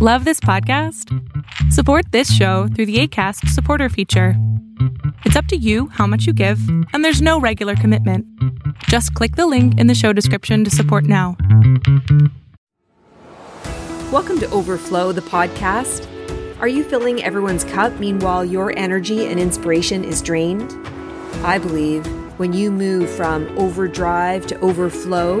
Love this podcast? Support this show through the ACAST supporter feature. It's up to you how much you give, and there's no regular commitment. Just click the link in the show description to support now. Welcome to Overflow, the podcast. Are you filling everyone's cup meanwhile your energy and inspiration is drained? I believe when you move from overdrive to overflow,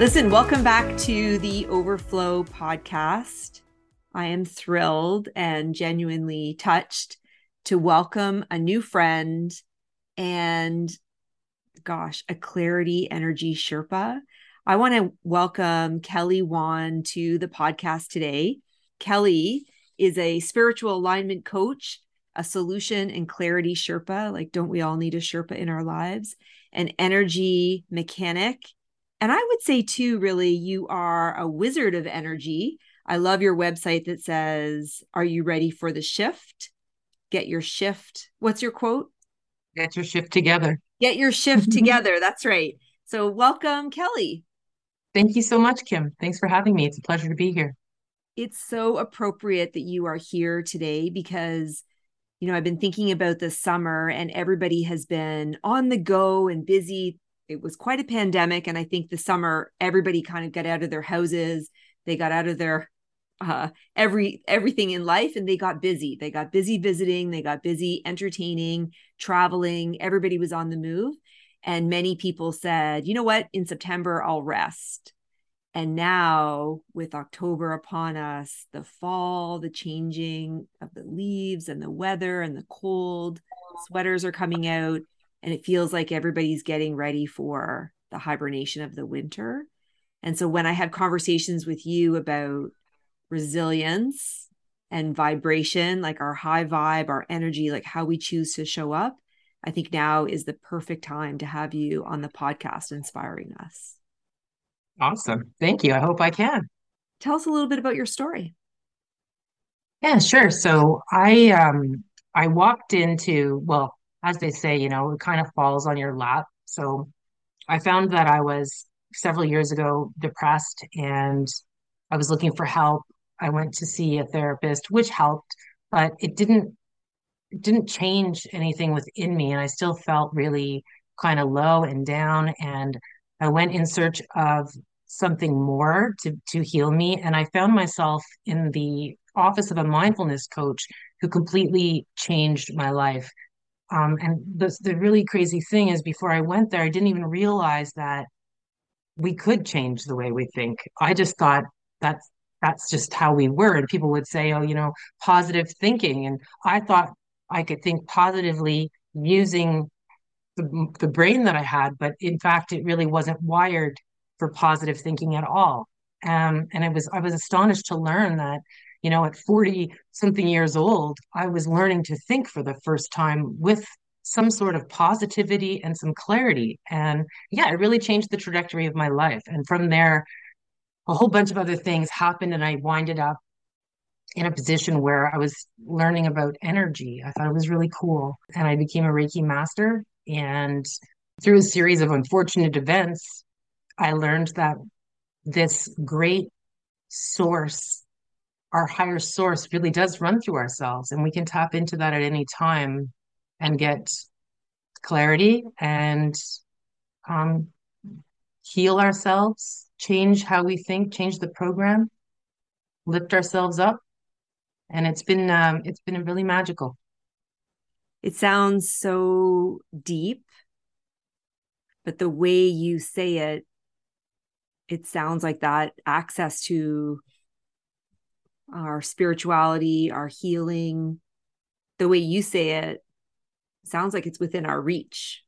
Listen, welcome back to the Overflow podcast. I am thrilled and genuinely touched to welcome a new friend and, gosh, a clarity energy Sherpa. I want to welcome Kelly Wan to the podcast today. Kelly is a spiritual alignment coach, a solution and clarity Sherpa. Like, don't we all need a Sherpa in our lives? An energy mechanic and I would say, too, really, you are a wizard of energy. I love your website that says, Are you ready for the shift? Get your shift. What's your quote? Get your shift together. Get your shift together. That's right. So, welcome, Kelly. Thank you so much, Kim. Thanks for having me. It's a pleasure to be here. It's so appropriate that you are here today because, you know, I've been thinking about the summer and everybody has been on the go and busy it was quite a pandemic and i think the summer everybody kind of got out of their houses. They got out of their uh, every everything in life and they got busy. They got busy visiting they got busy entertaining traveling. Everybody was on the move and many people said you know what? In september i'll rest. And now with october upon us the fall the changing of the leaves and the weather and the cold sweaters are coming out and it feels like everybody's getting ready for the hibernation of the winter. And so when I have conversations with you about resilience and vibration, like our high vibe, our energy, like how we choose to show up, I think now is the perfect time to have you on the podcast inspiring us. Awesome. Thank you. I hope I can. Tell us a little bit about your story. Yeah, sure. So I um I walked into, well, as they say, you know, it kind of falls on your lap. So I found that I was several years ago depressed and I was looking for help. I went to see a therapist, which helped, but it didn't it didn't change anything within me. And I still felt really kind of low and down. And I went in search of something more to to heal me. And I found myself in the office of a mindfulness coach who completely changed my life. Um, and the, the really crazy thing is, before I went there, I didn't even realize that we could change the way we think. I just thought that's that's just how we were. And people would say, oh, you know, positive thinking. And I thought I could think positively using the, the brain that I had, but in fact, it really wasn't wired for positive thinking at all. Um, and it was I was astonished to learn that you know, at 40 something years old, I was learning to think for the first time with some sort of positivity and some clarity. And yeah, it really changed the trajectory of my life. And from there, a whole bunch of other things happened, and I winded up in a position where I was learning about energy. I thought it was really cool. And I became a Reiki master. And through a series of unfortunate events, I learned that this great source our higher source really does run through ourselves and we can tap into that at any time and get clarity and um, heal ourselves change how we think change the program lift ourselves up and it's been um, it's been really magical. It sounds so deep, but the way you say it, it sounds like that access to our spirituality, our healing, the way you say it sounds like it's within our reach.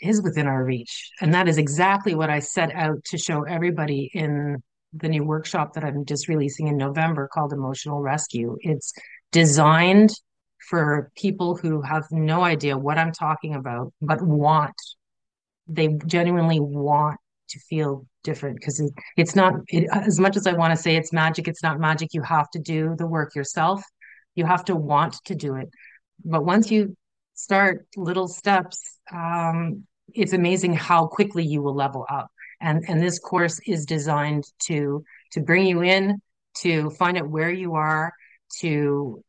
Is within our reach. And that is exactly what I set out to show everybody in the new workshop that I'm just releasing in November called Emotional Rescue. It's designed for people who have no idea what I'm talking about, but want, they genuinely want to feel different because it, it's not, it, as much as I want to say it's magic, it's not magic. You have to do the work yourself. You have to want to do it. But once you start little steps, um, it's amazing how quickly you will level up. And, and this course is designed to to bring you in, to find out where you are, to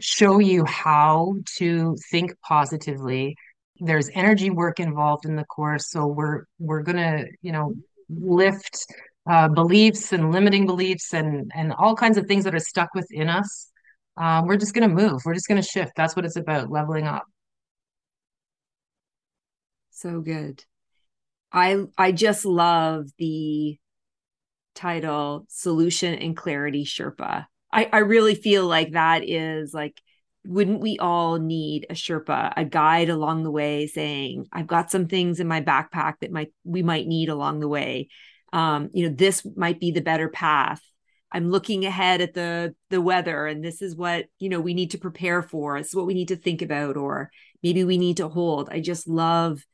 show you how to think positively. There's energy work involved in the course, so we're we're gonna you know lift uh, beliefs and limiting beliefs and and all kinds of things that are stuck within us. Um, we're just gonna move. We're just gonna shift. That's what it's about. Leveling up. So good. I I just love the title Solution and Clarity Sherpa. I, I really feel like that is like, wouldn't we all need a Sherpa, a guide along the way saying, I've got some things in my backpack that might we might need along the way. Um, you know, this might be the better path. I'm looking ahead at the the weather and this is what, you know, we need to prepare for. It's what we need to think about, or maybe we need to hold. I just love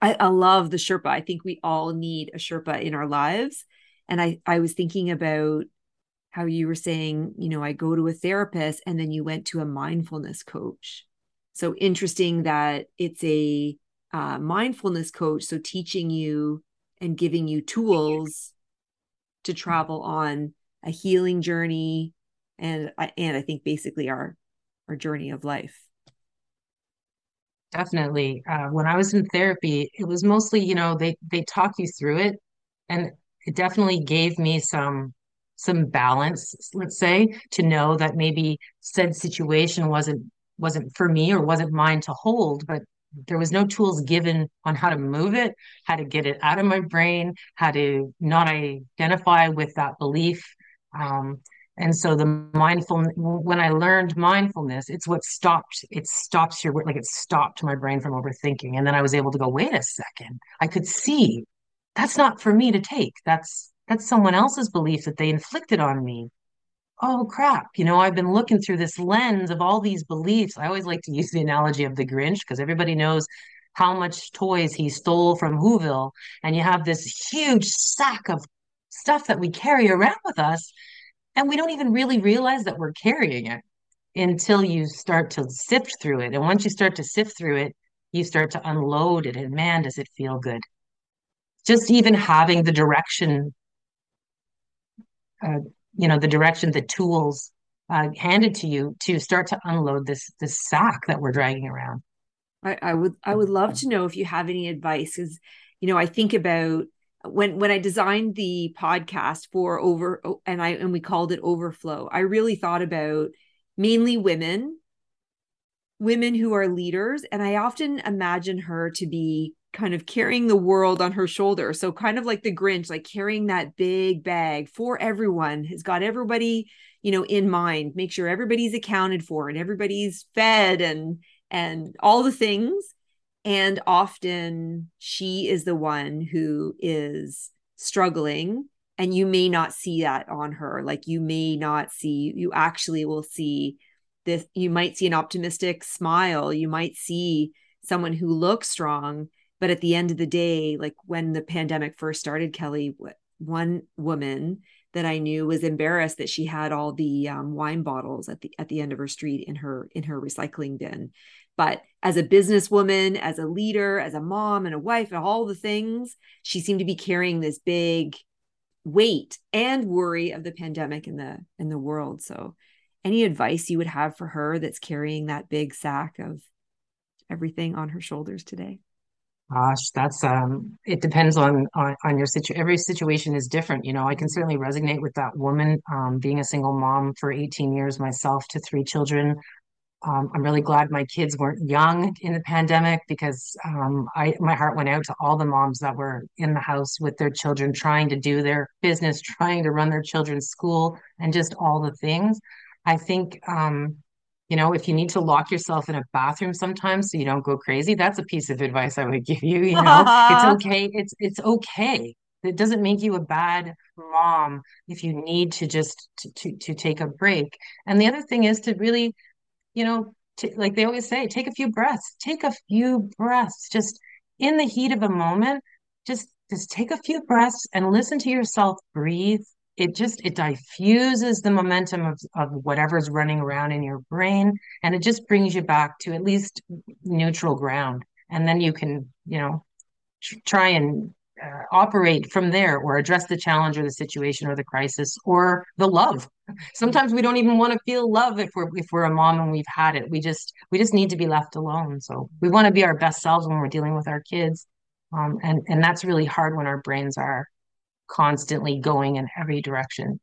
I, I love the Sherpa. I think we all need a Sherpa in our lives. And I I was thinking about how you were saying, you know, I go to a therapist and then you went to a mindfulness coach. So interesting that it's a uh, mindfulness coach. So teaching you and giving you tools to travel on a healing journey and and I think basically our our journey of life. Definitely. Uh, when I was in therapy, it was mostly, you know, they they talk you through it, and it definitely gave me some some balance, let's say, to know that maybe said situation wasn't wasn't for me or wasn't mine to hold, but there was no tools given on how to move it, how to get it out of my brain, how to not identify with that belief. Um, and so the mindful when I learned mindfulness, it's what stopped, it stops your like it stopped my brain from overthinking. And then I was able to go, wait a second, I could see that's not for me to take. That's that's someone else's belief that they inflicted on me. Oh crap, you know, I've been looking through this lens of all these beliefs. I always like to use the analogy of the Grinch because everybody knows how much toys he stole from Whoville. And you have this huge sack of stuff that we carry around with us. And we don't even really realize that we're carrying it until you start to sift through it. And once you start to sift through it, you start to unload it. And man, does it feel good. Just even having the direction uh, you know the direction the tools uh, handed to you to start to unload this this sack that we're dragging around. I, I would i would love to know if you have any advice because you know i think about when when i designed the podcast for over and i and we called it overflow i really thought about mainly women women who are leaders and i often imagine her to be kind of carrying the world on her shoulder. So kind of like the Grinch, like carrying that big bag for everyone, has got everybody, you know, in mind, make sure everybody's accounted for and everybody's fed and and all the things. And often she is the one who is struggling and you may not see that on her. Like you may not see, you actually will see this, you might see an optimistic smile, you might see someone who looks strong but at the end of the day like when the pandemic first started kelly one woman that i knew was embarrassed that she had all the um, wine bottles at the at the end of her street in her in her recycling bin. But as a businesswoman as a leader as a mom and a wife and all the things she seemed to be carrying this big weight and worry of the pandemic in the in the world. So any advice you would have for her that's carrying that big sack of everything on her shoulders today Gosh, that's um it depends on on, on your situation. Every situation is different. You know, I can certainly resonate with that woman, um, being a single mom for 18 years myself to three children. Um, I'm really glad my kids weren't young in the pandemic because um, I my heart went out to all the moms that were in the house with their children, trying to do their business, trying to run their children's school, and just all the things. I think um, you know, if you need to lock yourself in a bathroom sometimes so you don't go crazy, that's a piece of advice I would give you. You know, it's okay. It's it's okay. It doesn't make you a bad mom if you need to just to, to, to take a break. And the other thing is to really you know, t- like they always say, take a few breaths, take a few breaths, just in the heat of a moment, just just take a few breaths and listen to yourself breathe. It just it diffuses the momentum of, of whatever's running around in your brain and it just brings you back to at least neutral ground. And then you can, you know, try and uh, operate from there or address the challenge or the situation or the crisis or the love. Sometimes we don't even want to feel love if we're if we're a mom and we've had it. We just we just need to be left alone. So we want to be our best selves when we're dealing with our kids. Um, and and that's really hard when our brains are constantly going in every direction.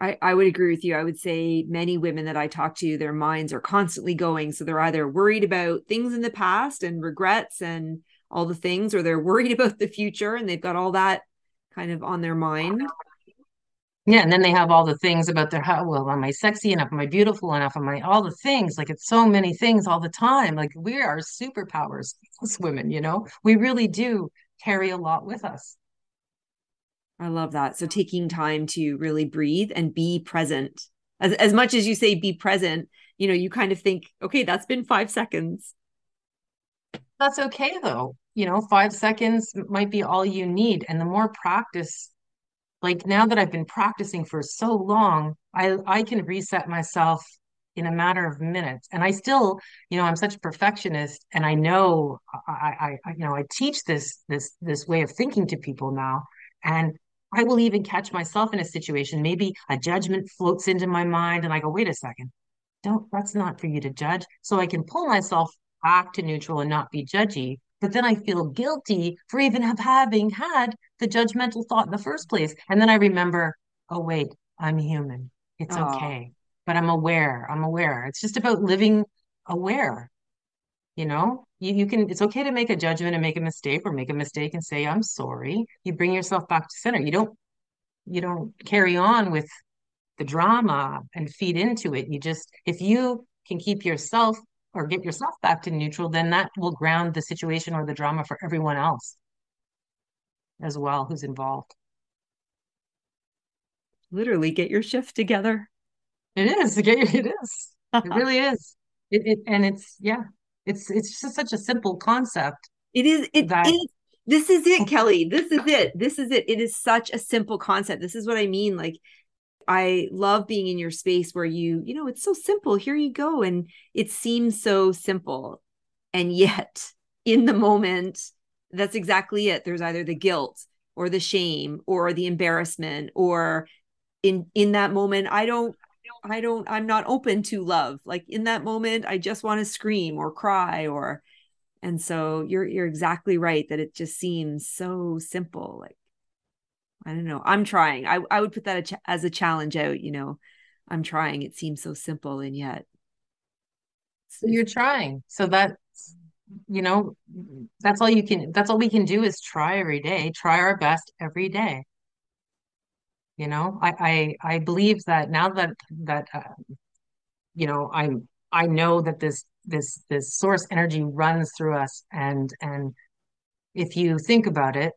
I, I would agree with you. I would say many women that I talk to, their minds are constantly going. So they're either worried about things in the past and regrets and all the things or they're worried about the future and they've got all that kind of on their mind. Yeah and then they have all the things about their how well am i sexy enough? Am i beautiful enough? Am i all the things? Like it's so many things all the time. Like we are superpowers as women you know? We really do carry a lot with us i love that so taking time to really breathe and be present as, as much as you say be present you know you kind of think okay that's been five seconds that's okay though. You know, five seconds might be all you need. And the more practice, like now that I've been practicing for so long, I I can reset myself in a matter of minutes. And I still, you know, I'm such a perfectionist and I know I, I, you know, I teach this, this, this way of thinking to people now. And I will even catch myself in a situation. Maybe a judgment floats into my mind and I go, wait a second, don't, that's not for you to judge. So I can pull myself back to neutral and not be judgy. But then I feel guilty for even have having had the judgmental thought in the first place. And then I remember, oh wait, I'm human. It's okay. But I'm aware. I'm aware. It's just about living aware. You know, you, you can it's okay to make a judgment and make a mistake or make a mistake and say, I'm sorry. You bring yourself back to center. You don't you don't carry on with the drama and feed into it. You just if you can keep yourself or get yourself back to neutral, then that will ground the situation or the drama for everyone else as well who's involved. Literally get your shift together. It is. Get your, it is. It really is. It, it and it's yeah. It's it's just such a simple concept. It is. It that, is. This is it, Kelly. This is it. This is it. It is such a simple concept. This is what I mean. Like I love being in your space where you, you know, it's so simple. Here you go. And it seems so simple. And yet, in the moment, that's exactly it. There's either the guilt or the shame or the embarrassment or in in that moment I don't I don't I'm not open to love. Like in that moment I just want to scream or cry or and so you're you're exactly right that it just seems so simple like I don't know. I'm trying. I, I would put that as a challenge out, you know. I'm trying. It seems so simple and yet. So you're trying. So that's, you know, that's all you can, that's all we can do is try every day, try our best every day. You know, I, I, I believe that now that, that, uh, you know, I'm, I know that this, this, this source energy runs through us and, and if you think about it,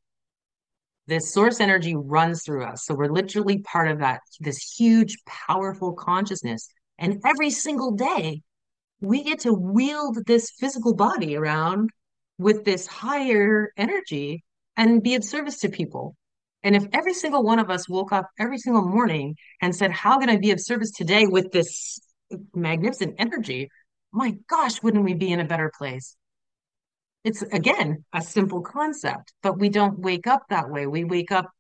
this source energy runs through us. So we're literally part of that, this huge, powerful consciousness. And every single day, we get to wield this physical body around with this higher energy and be of service to people. And if every single one of us woke up every single morning and said, How can I be of service today with this magnificent energy? My gosh, wouldn't we be in a better place? it's again a simple concept, but we don't wake up that way. We wake up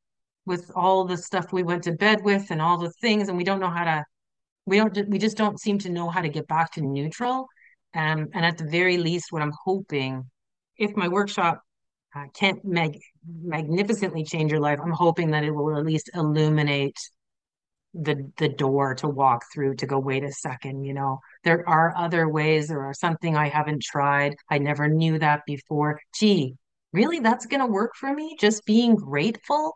with all the stuff we went to bed with and all the things, and we don't know how to. We don't. We just don't seem to know how to get back to neutral. Um, and at the very least, what I'm hoping, if my workshop uh, can't mag- magnificently change your life, I'm hoping that it will at least illuminate the the door to walk through to go wait a second you know there are other ways there are something i haven't tried i never knew that before. Gee really? That's going to work for me? Just being grateful?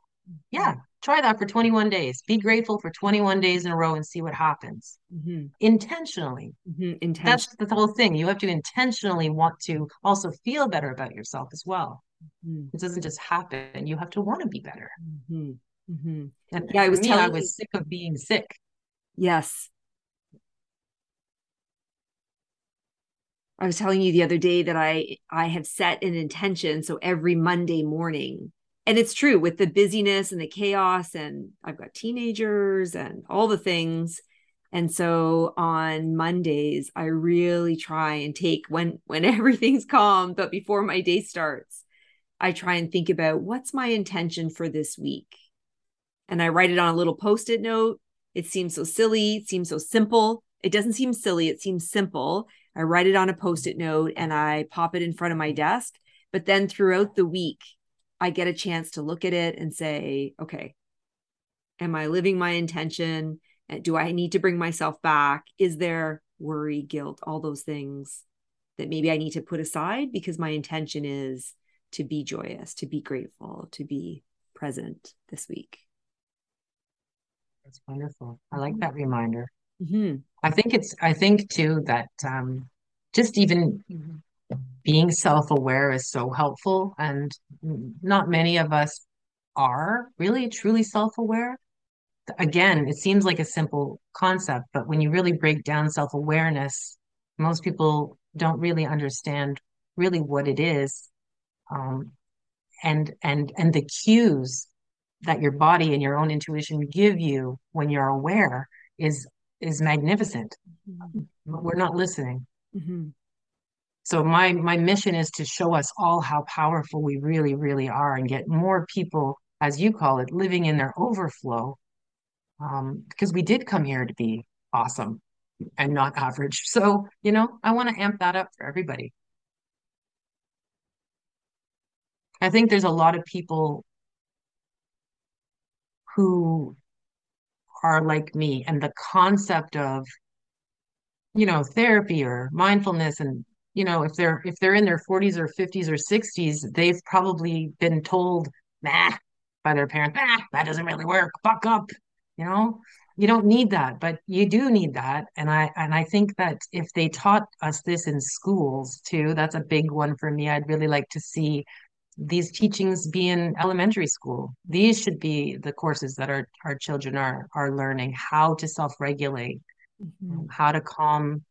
Yeah try that for 21 days. Be grateful for 21 days in a row and see what happens. Mm-hmm. intentionally. Mm-hmm. that's the whole thing. You have to intentionally want to also feel better about yourself as well mm-hmm. it doesn't just happen you have to want to be better mm-hmm. Mm-hmm. And yeah, I was me, telling I was sick of being sick. Yes. I was telling you the other day that I I have set an intention so every Monday morning. And it's true with the busyness and the chaos and I've got teenagers and all the things. And so on Mondays I really try and take when when everything's calm but before my day starts I try and think about what's my intention for this week and I write it on a little post it note. It seems so silly, it seems so simple. It doesn't seem silly, it seems simple. I write it on a post it note and I pop it in front of my desk. But then throughout the week, I get a chance to look at it and say, okay, am I living my intention? Eh, do I need to bring myself back? Is there worry, guilt, all those things that maybe I need to put aside because my intention is to be joyous, to be grateful, to be present this week? That's wonderful. I like that reminder. Mm-hmm. I think it's, I think too that um, just even being self aware is so helpful. And not many of us are really truly self aware. Again, it seems like a simple concept, but when you really break down self awareness, most people don't really understand really what it is um, and and and the cues that your body and your own intuition give you when you're aware is is magnificent mm-hmm. we're not listening mm-hmm. so my my mission is to show us all how powerful we really really are and get more people as you call it living in their overflow um, because we did come here to be awesome and not average so you know i want to amp that up for everybody i think there's a lot of people who are like me and the concept of you know therapy or mindfulness and you know if they're if they're in their 40s or 50s or 60s they've probably been told nah by their parents nah that doesn't really work. Buck up you know? You don't need that but you do need that and i and i think that if they taught us this in schools too that's a big one for me. I'd really like to see these teachings be in elementary school. These should be the courses that our, our children are are learning how to self-regulate, mm-hmm. how to calm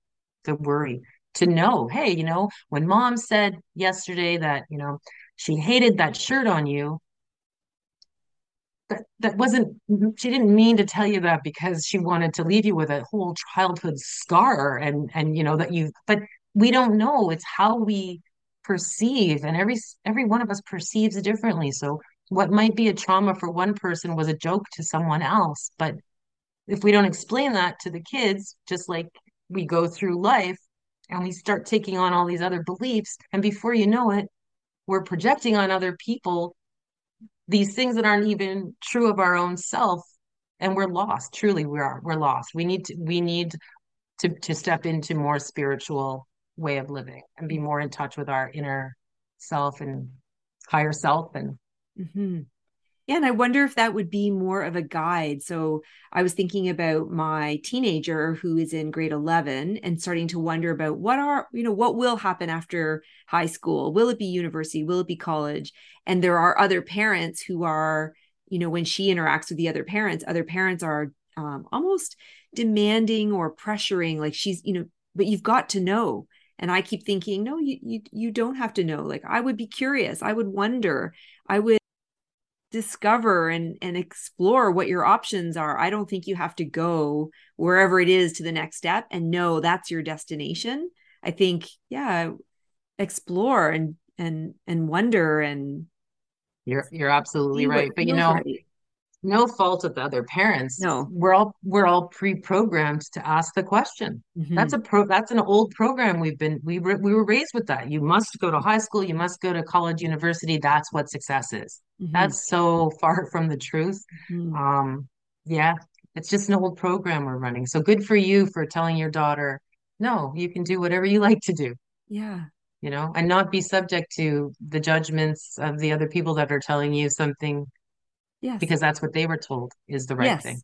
the worry, to know, hey, you know, when mom said yesterday that, you know, she hated that shirt on you, that that wasn't she didn't mean to tell you that because she wanted to leave you with a whole childhood scar and and you know that you but we don't know it's how we perceive and every every one of us perceives differently. So what might be a trauma for one person was a joke to someone else. But if we don't explain that to the kids just like we go through life and we start taking on all these other beliefs and before you know it we're projecting on other people these things that aren't even true of our own self and we're lost. Truly we are we're lost. We need to we need to to step into more spiritual way of living and be more in touch with our inner self and higher self and mm-hmm. yeah and i wonder if that would be more of a guide. So i was thinking about my teenager who is in grade 11 and starting to wonder about what are you know what will happen after high school? Will it be university? Will it be college? And there are other parents who are you know when she interacts with the other parents other parents are um, almost demanding or pressuring like she's you know but you've got to know and i keep thinking no you, you you don't have to know. Like i would be curious. I would wonder. I would discover and and explore what your options are. I don't think you have to go wherever it is to the next step and know that's your destination. I think yeah explore and and and wonder and you're you're absolutely right. But you know right no fault of the other parents. No, we're all we're all pre-programmed to ask the question. Mm-hmm. That's a pro. That's an old program. We've been we were we were raised with that. You must go to high school. You must go to college, university. That's what success is. Mm-hmm. That's so far from the truth. Mm-hmm. Um, yeah, It's just an old program we're running. So good for you for telling your daughter, no, you can do whatever you like to do. Yeah. You know, and not be subject to the judgments of the other people that are telling you something Yes. because that's what they were told is the right yes. thing.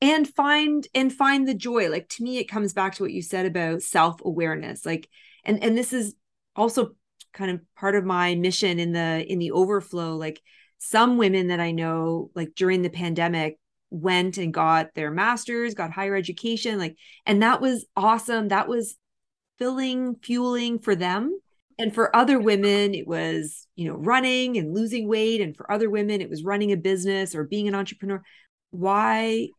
And find and find the joy. Like to me, it comes back to what you said about self-awareness. Like, and and this is also kind of part of my mission in the in the overflow. Like some women that I know, like during the pandemic, went and got their masters, got higher education, like, and that was awesome. That was filling, fueling for them. And for other women, it was, you know, running and losing weight. And for other women, it was running a business or being an entrepreneur. Why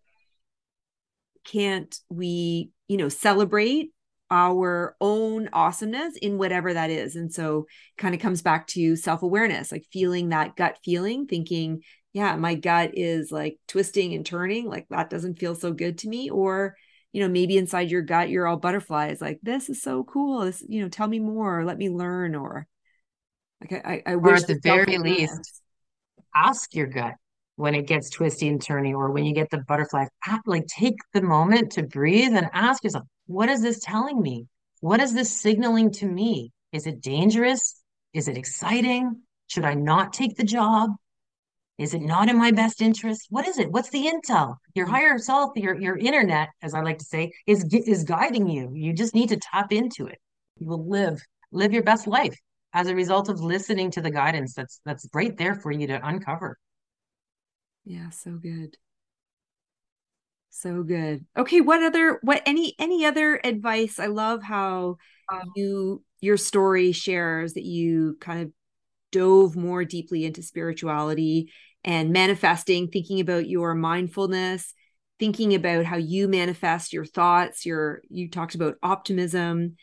can't we, you know, celebrate our own awesomeness in whatever that is. And so kind of comes back to self-awareness, like feeling that gut feeling, thinking, yeah, my gut is like twisting and turning, like that doesn't feel so good to me. Or, you know, maybe inside your gut, you're all butterflies, like this is so cool. This, you know, tell me more, let me learn, or like I, I or at the very least, ask your gut when it gets twisty and turny, or when you get the butterflies. Like take the moment to breathe and ask yourself, what is this telling me? What is this signaling to me? Is it dangerous? Is it exciting? Should I not take the job? Is it not in my best interest? What is it? What's the intel? Your mm. higher self, your your internet, as I like to say, is is guiding you. You just need to tap into it. You will live live your best life as a result of listening to the guidance that's that's right there for you to uncover. Yeah, so good. So good. Okay, what other what any any other advice? I love how um, you your story shares that you kind of dove more deeply into spirituality and manifesting, thinking about your mindfulness, thinking about how you manifest your thoughts, your you talked about optimism.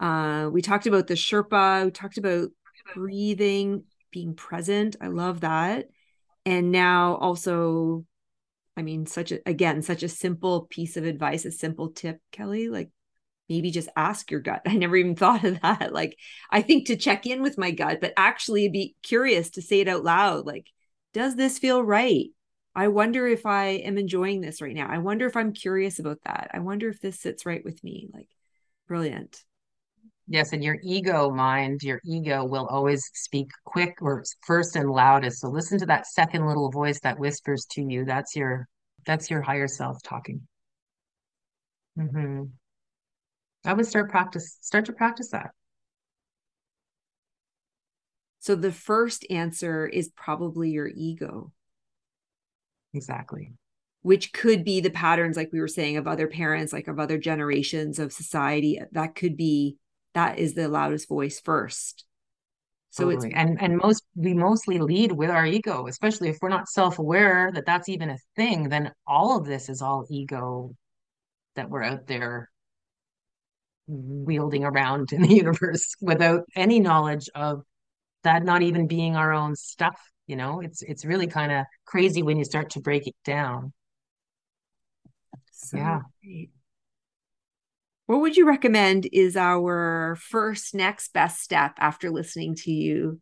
Uh, we talked about the Sherpa, we talked about breathing, being present. I love that. And now also I mean, such a, again, such a simple piece of advice, a simple tip, Kelly, like maybe just ask your gut. I never even thought of that. Like, I think to check in with my gut, but actually be curious to say it out loud. Like, does this feel right? I wonder if I am enjoying this right now. I wonder if I'm curious about that. I wonder if this sits right with me. Like, brilliant. Yes, and your ego mind, your ego will always speak quick or first and loudest. So listen to that second little voice that whispers to you. That's your that's your higher self talking. Mm-hmm. I would start practice start to practice that. So the first answer is probably your ego. Exactly. Which could be the patterns, like we were saying, of other parents, like of other generations of society. That could be that is the loudest voice first so totally. it's and and most we mostly lead with our ego especially if we're not self-aware that that's even a thing then all of this is all ego that we're out there wielding around in the universe without any knowledge of that not even being our own stuff you know? It's it's really kind of crazy when you start to break it down. So yeah. great. What would you recommend is our first next best step after listening to you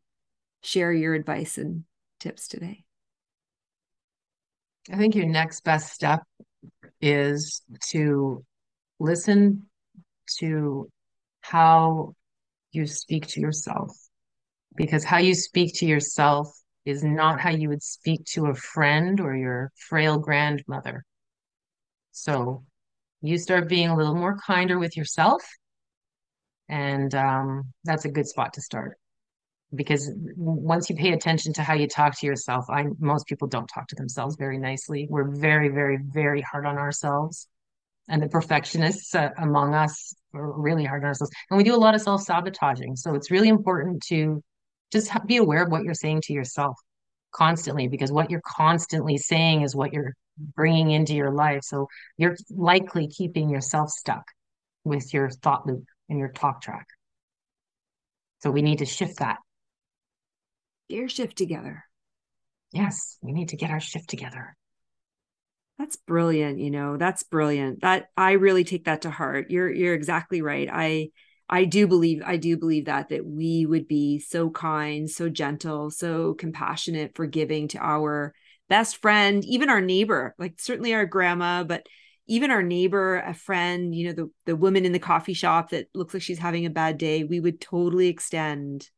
share your advice and tips today? I think your next best step is to listen to how you speak to yourself because how you speak to yourself is not how you would speak to a friend or your frail grandmother. So you start being a little more kinder with yourself. And um, that's a good spot to start because once you pay attention to how you talk to yourself, I most people don't talk to themselves very nicely. We're very, very, very hard on ourselves, and the perfectionists uh, among us are really hard on ourselves, and we do a lot of self sabotaging. So it's really important to just be aware of what you're saying to yourself constantly, because what you're constantly saying is what you're bringing into your life. So you're likely keeping yourself stuck with your thought loop and your talk track. So we need to shift that. Gear shift together. Yes, we need to get our shift together. That's brilliant, you know. That's brilliant. That I really take that to heart. You're you're exactly right. I I do believe I do believe that that we would be so kind, so gentle, so compassionate, forgiving to our best friend, even our neighbor, like certainly our grandma, but even our neighbor, a friend, you know, the the woman in the coffee shop that looks like she's having a bad day, we would totally extend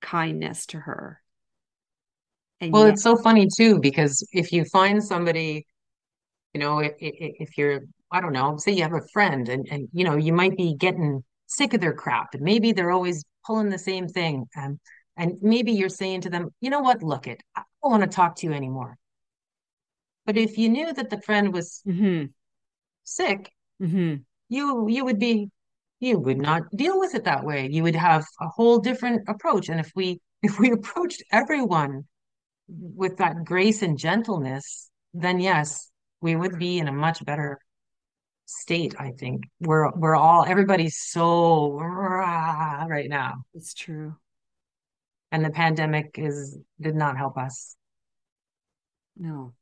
kindness to her. And well, yet- it's so funny too because if you find somebody, you know, if, if you're, I don't know, say you have a friend and and you know, you might be getting sick of their crap and maybe they're always pulling the same thing and and maybe you're saying to them, you know what, look it, I don't want to talk to you anymore. But if you knew that the friend was mm-hmm. sick, mm-hmm. you you would be you would not deal with it that way. You would have a whole different approach. And if we if we approached everyone with that grace and gentleness, then yes, we would be in a much better state. I think we're we're all everybody's so rah, right now. It's true. And the pandemic is did not help us. No,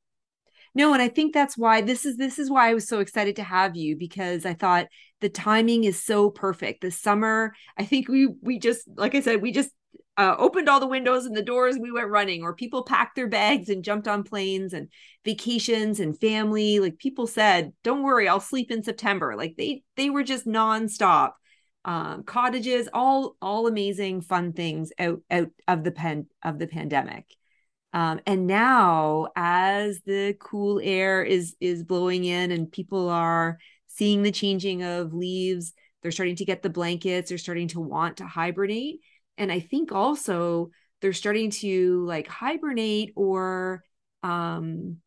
no and i think that's why this is this is why i was so excited to have you because i thought the timing is so perfect the summer i think we we just like i said we just uh, opened all the windows and the doors and we went running or people packed their bags and jumped on planes and vacations and family like people said don't worry i'll sleep in september like they they were just nonstop um, cottages all all amazing fun things out out of the pen of the pandemic um, and now, as the cool air is is blowing in, and people are seeing the changing of leaves, they're starting to get the blankets. They're starting to want to hibernate, and I think also they're starting to like hibernate or um,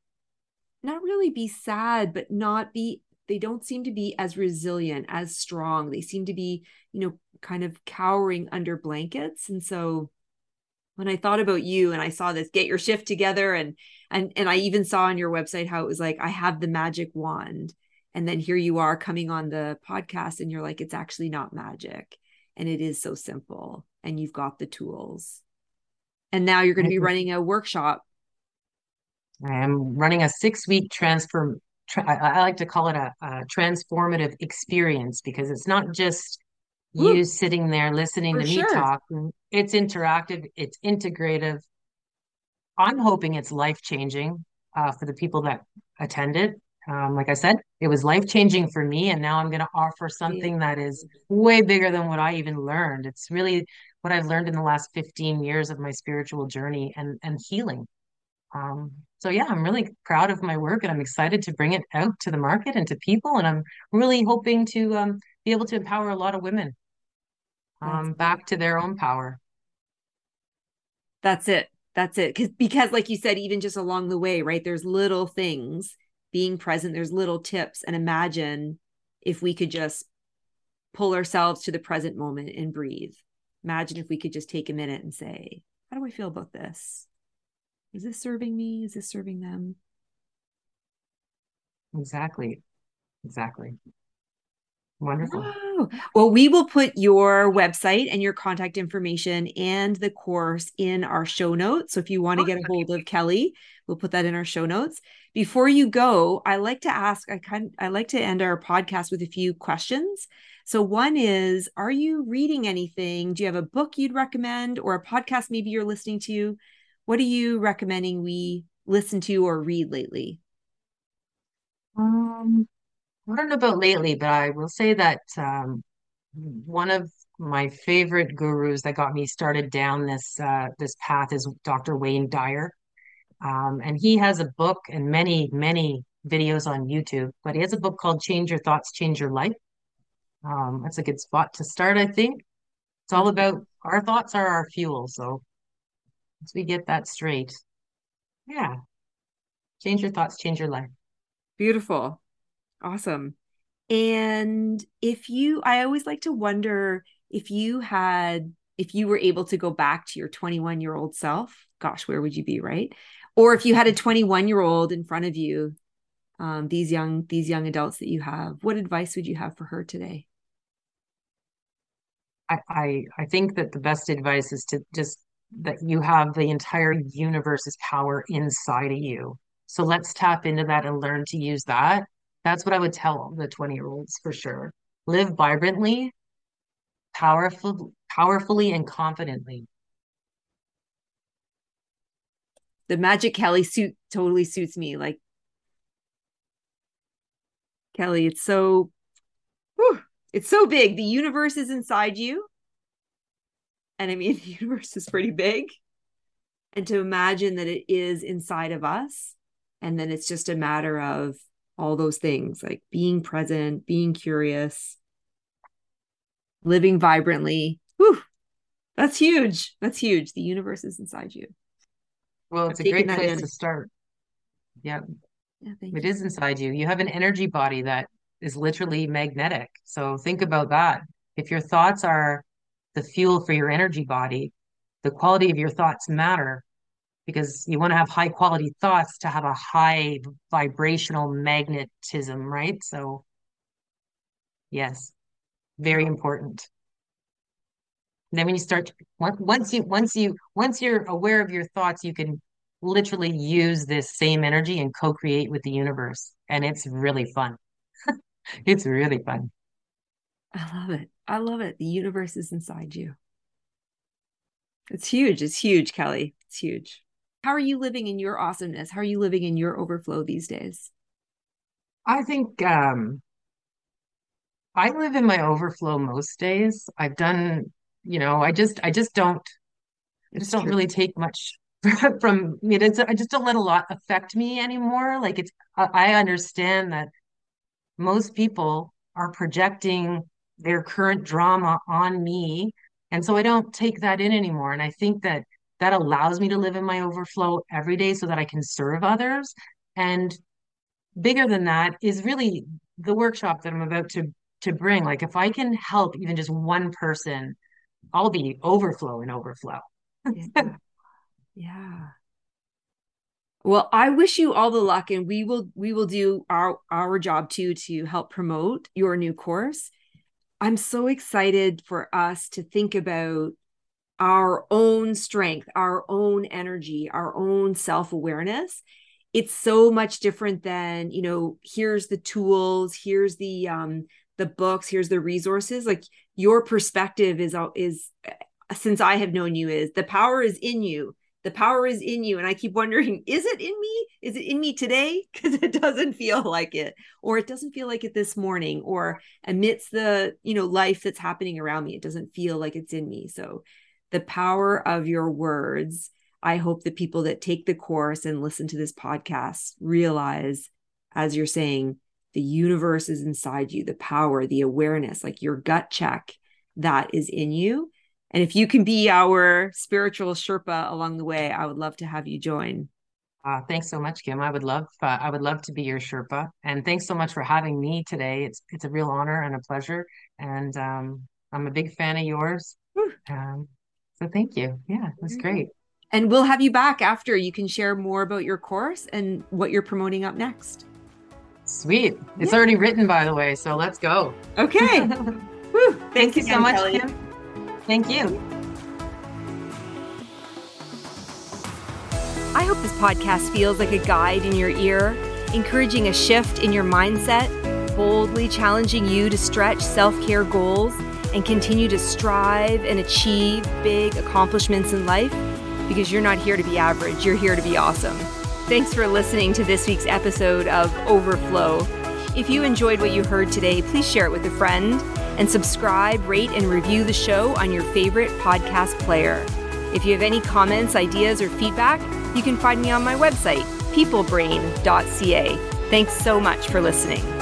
not really be sad, but not be. They don't seem to be as resilient, as strong. They seem to be, you know, kind of cowering under blankets, and so when I thought about you and I saw this get your shift together and and and I even saw on your website how it was like I have the magic wand and then here you are coming on the podcast and you're like it's actually not magic and it is so simple and you've got the tools. And now you're going to be running a workshop. I am running a 6-week transform I, I like to call it a, a transformative experience because it's not just you sitting there listening For to me talk. It's interactive, it's integrative. I'm hoping it's life changing uh, for the people that attended. Um, like I said, it was life changing for me, and now I'm going to offer something that is way bigger than what I even learned. It's really what I've learned in the last 15 years of my spiritual journey and and healing. Um, so yeah, I'm really proud of my work, and I'm excited to bring it out to the market and to people. And I'm really hoping to um, be able to empower a lot of women um, back to their own power. That's it. That's it. Because because like you said, even just along the way, right? There's little things being present. There's little tips, and imagine if we could just pull ourselves to the present moment and breathe. Imagine if we could just take a minute and say, "How do I feel about this? Is this serving me? Is this serving them?" Exactly. Exactly. Wonderful. Wow. Well, we will put your website and your contact information and the course in our show notes. So if you want to oh, get a hold of Kelly, we'll put that in our show notes. Before you go, I like to ask, I kind I like to end our podcast with a few questions. So one is, are you reading anything? Do you have a book you'd recommend or a podcast maybe you're listening to? What are you recommending we listen to or read lately? Um I don't know about lately, but I will say that um, one of my favorite gurus that got me started down this uh, this path is Dr. Wayne Dyer, um, and he has a book and many many videos on YouTube. But he has a book called "Change Your Thoughts, Change Your Life." Um, that's a good spot to start, I think. It's all about our thoughts are our fuel. So once we get that straight, yeah, change your thoughts, change your life. Beautiful. Awesome. And if you, I always like to wonder if you had, if you were able to go back to your 21 year old self, gosh, where would you be, right? Or if you had a 21 year old in front of you, um, these young, these young adults that you have, what advice would you have for her today? I, I, I think that the best advice is to just that you have the entire universe's power inside of you. So let's tap into that and learn to use that that's what I would tell the 20 year olds for sure. Live vibrantly, powerful, powerfully and confidently. The magic Kelly suit totally suits me. Like Kelly, it's so whew, it's so big. The universe is inside you. And I mean, the universe is pretty big. And to imagine that it is inside of us. And then it's just a matter of all those things like being present, being curious, living vibrantly. Whew, that's huge. That's huge. The universe is inside you. Well, it's a great place in. to start. Yeah. yeah it you. is inside you. You have an energy body that is literally magnetic. So think about that. If your thoughts are the fuel for your energy body, the quality of your thoughts matter because you want to have high quality thoughts to have a high vibrational magnetism, right? So, yes, very important. And then when you start, once you once you once you're aware of your thoughts, you can literally use this same energy and co-create with the universe, and it's really fun. it's really fun. I love it. I love it. The universe is inside you. It's huge. It's huge, Kelly. It's huge. How are you living in your awesomeness? How are you living in your overflow these days? I think um I live in my overflow most days. I've done, you know, I just I just don't I just don't really take much from it. It's, I just don't let a lot affect me anymore. Like it's I understand that most people are projecting their current drama on me. And so I don't take that in anymore. And I think that that allows me to live in my overflow every day so that I can serve others. And bigger than that is really the workshop that I'm about to to bring. Like if I can help even just one person, I'll be overflow and overflow. yeah. yeah. Well, I wish you all the luck and we will we will do our our job too to help promote your new course. I'm so excited for us to think about our own strength, our own energy, our own self awareness. It's so much different than, you know, here's the tools, here's the um the books, here's the resources. Like your perspective is is since I have known you is the power is in you. The power is in you. And i keep wondering is it in me? Is it in me today? Because it doesn't feel like it. Or it doesn't feel like it this morning. Or amidst the you know life that's happening around me it doesn't feel like it's in me. So the power of your words i hope the people that take the course and listen to this podcast realize as you're saying the universe is inside you the power the awareness like your gut check that is in you and if you can be our spiritual Sherpa along the way, I would love to have you join. Uh, thanks so much, Kim. I would love uh, I would love to be your Sherpa, and thanks so much for having me today. It's it's a real honor and a pleasure, and um, I'm a big fan of yours. Um, so thank you. Yeah, it was great. And we'll have you back after. You can share more about your course and what you're promoting up next. Sweet. It's yeah. already written, by the way. So let's go. Okay. Woo. Thank Thanks you so much, Kelly. Kim. Thank you. I hope this podcast feels like a guide in your ear, encouraging a shift in your mindset, boldly challenging you to stretch self care goals and continue to strive and achieve big accomplishments in life because you're not here to be average, you're here to be awesome. Thanks for listening to this week's episode of Overflow. If you enjoyed what you heard today, please share it with a friend and subscribe, rate, and review the show on your favorite podcast player. If you have any comments, ideas, or feedback, you can find me on my website, peoplebrain.ca. Thanks so much for listening.